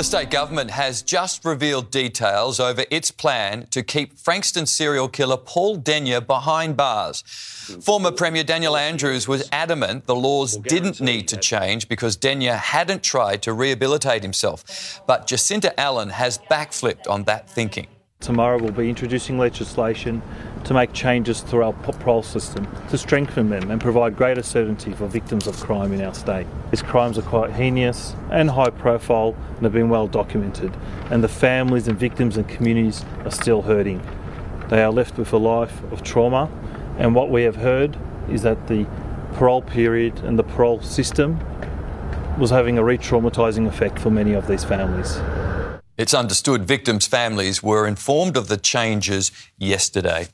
The state government has just revealed details over its plan to keep Frankston serial killer Paul Denyer behind bars. Former Premier Daniel Andrews was adamant the laws didn't need to change because Denyer hadn't tried to rehabilitate himself. But Jacinta Allan has backflipped on that thinking. Tomorrow we'll be introducing legislation to make changes to our parole system to strengthen them and provide greater certainty for victims of crime in our state. These crimes are quite heinous and high profile and have been well documented, and the families and victims and communities are still hurting. They are left with a life of trauma, and what we have heard is that the parole period and the parole system was having a re traumatising effect for many of these families. It's understood victims' families were informed of the changes yesterday.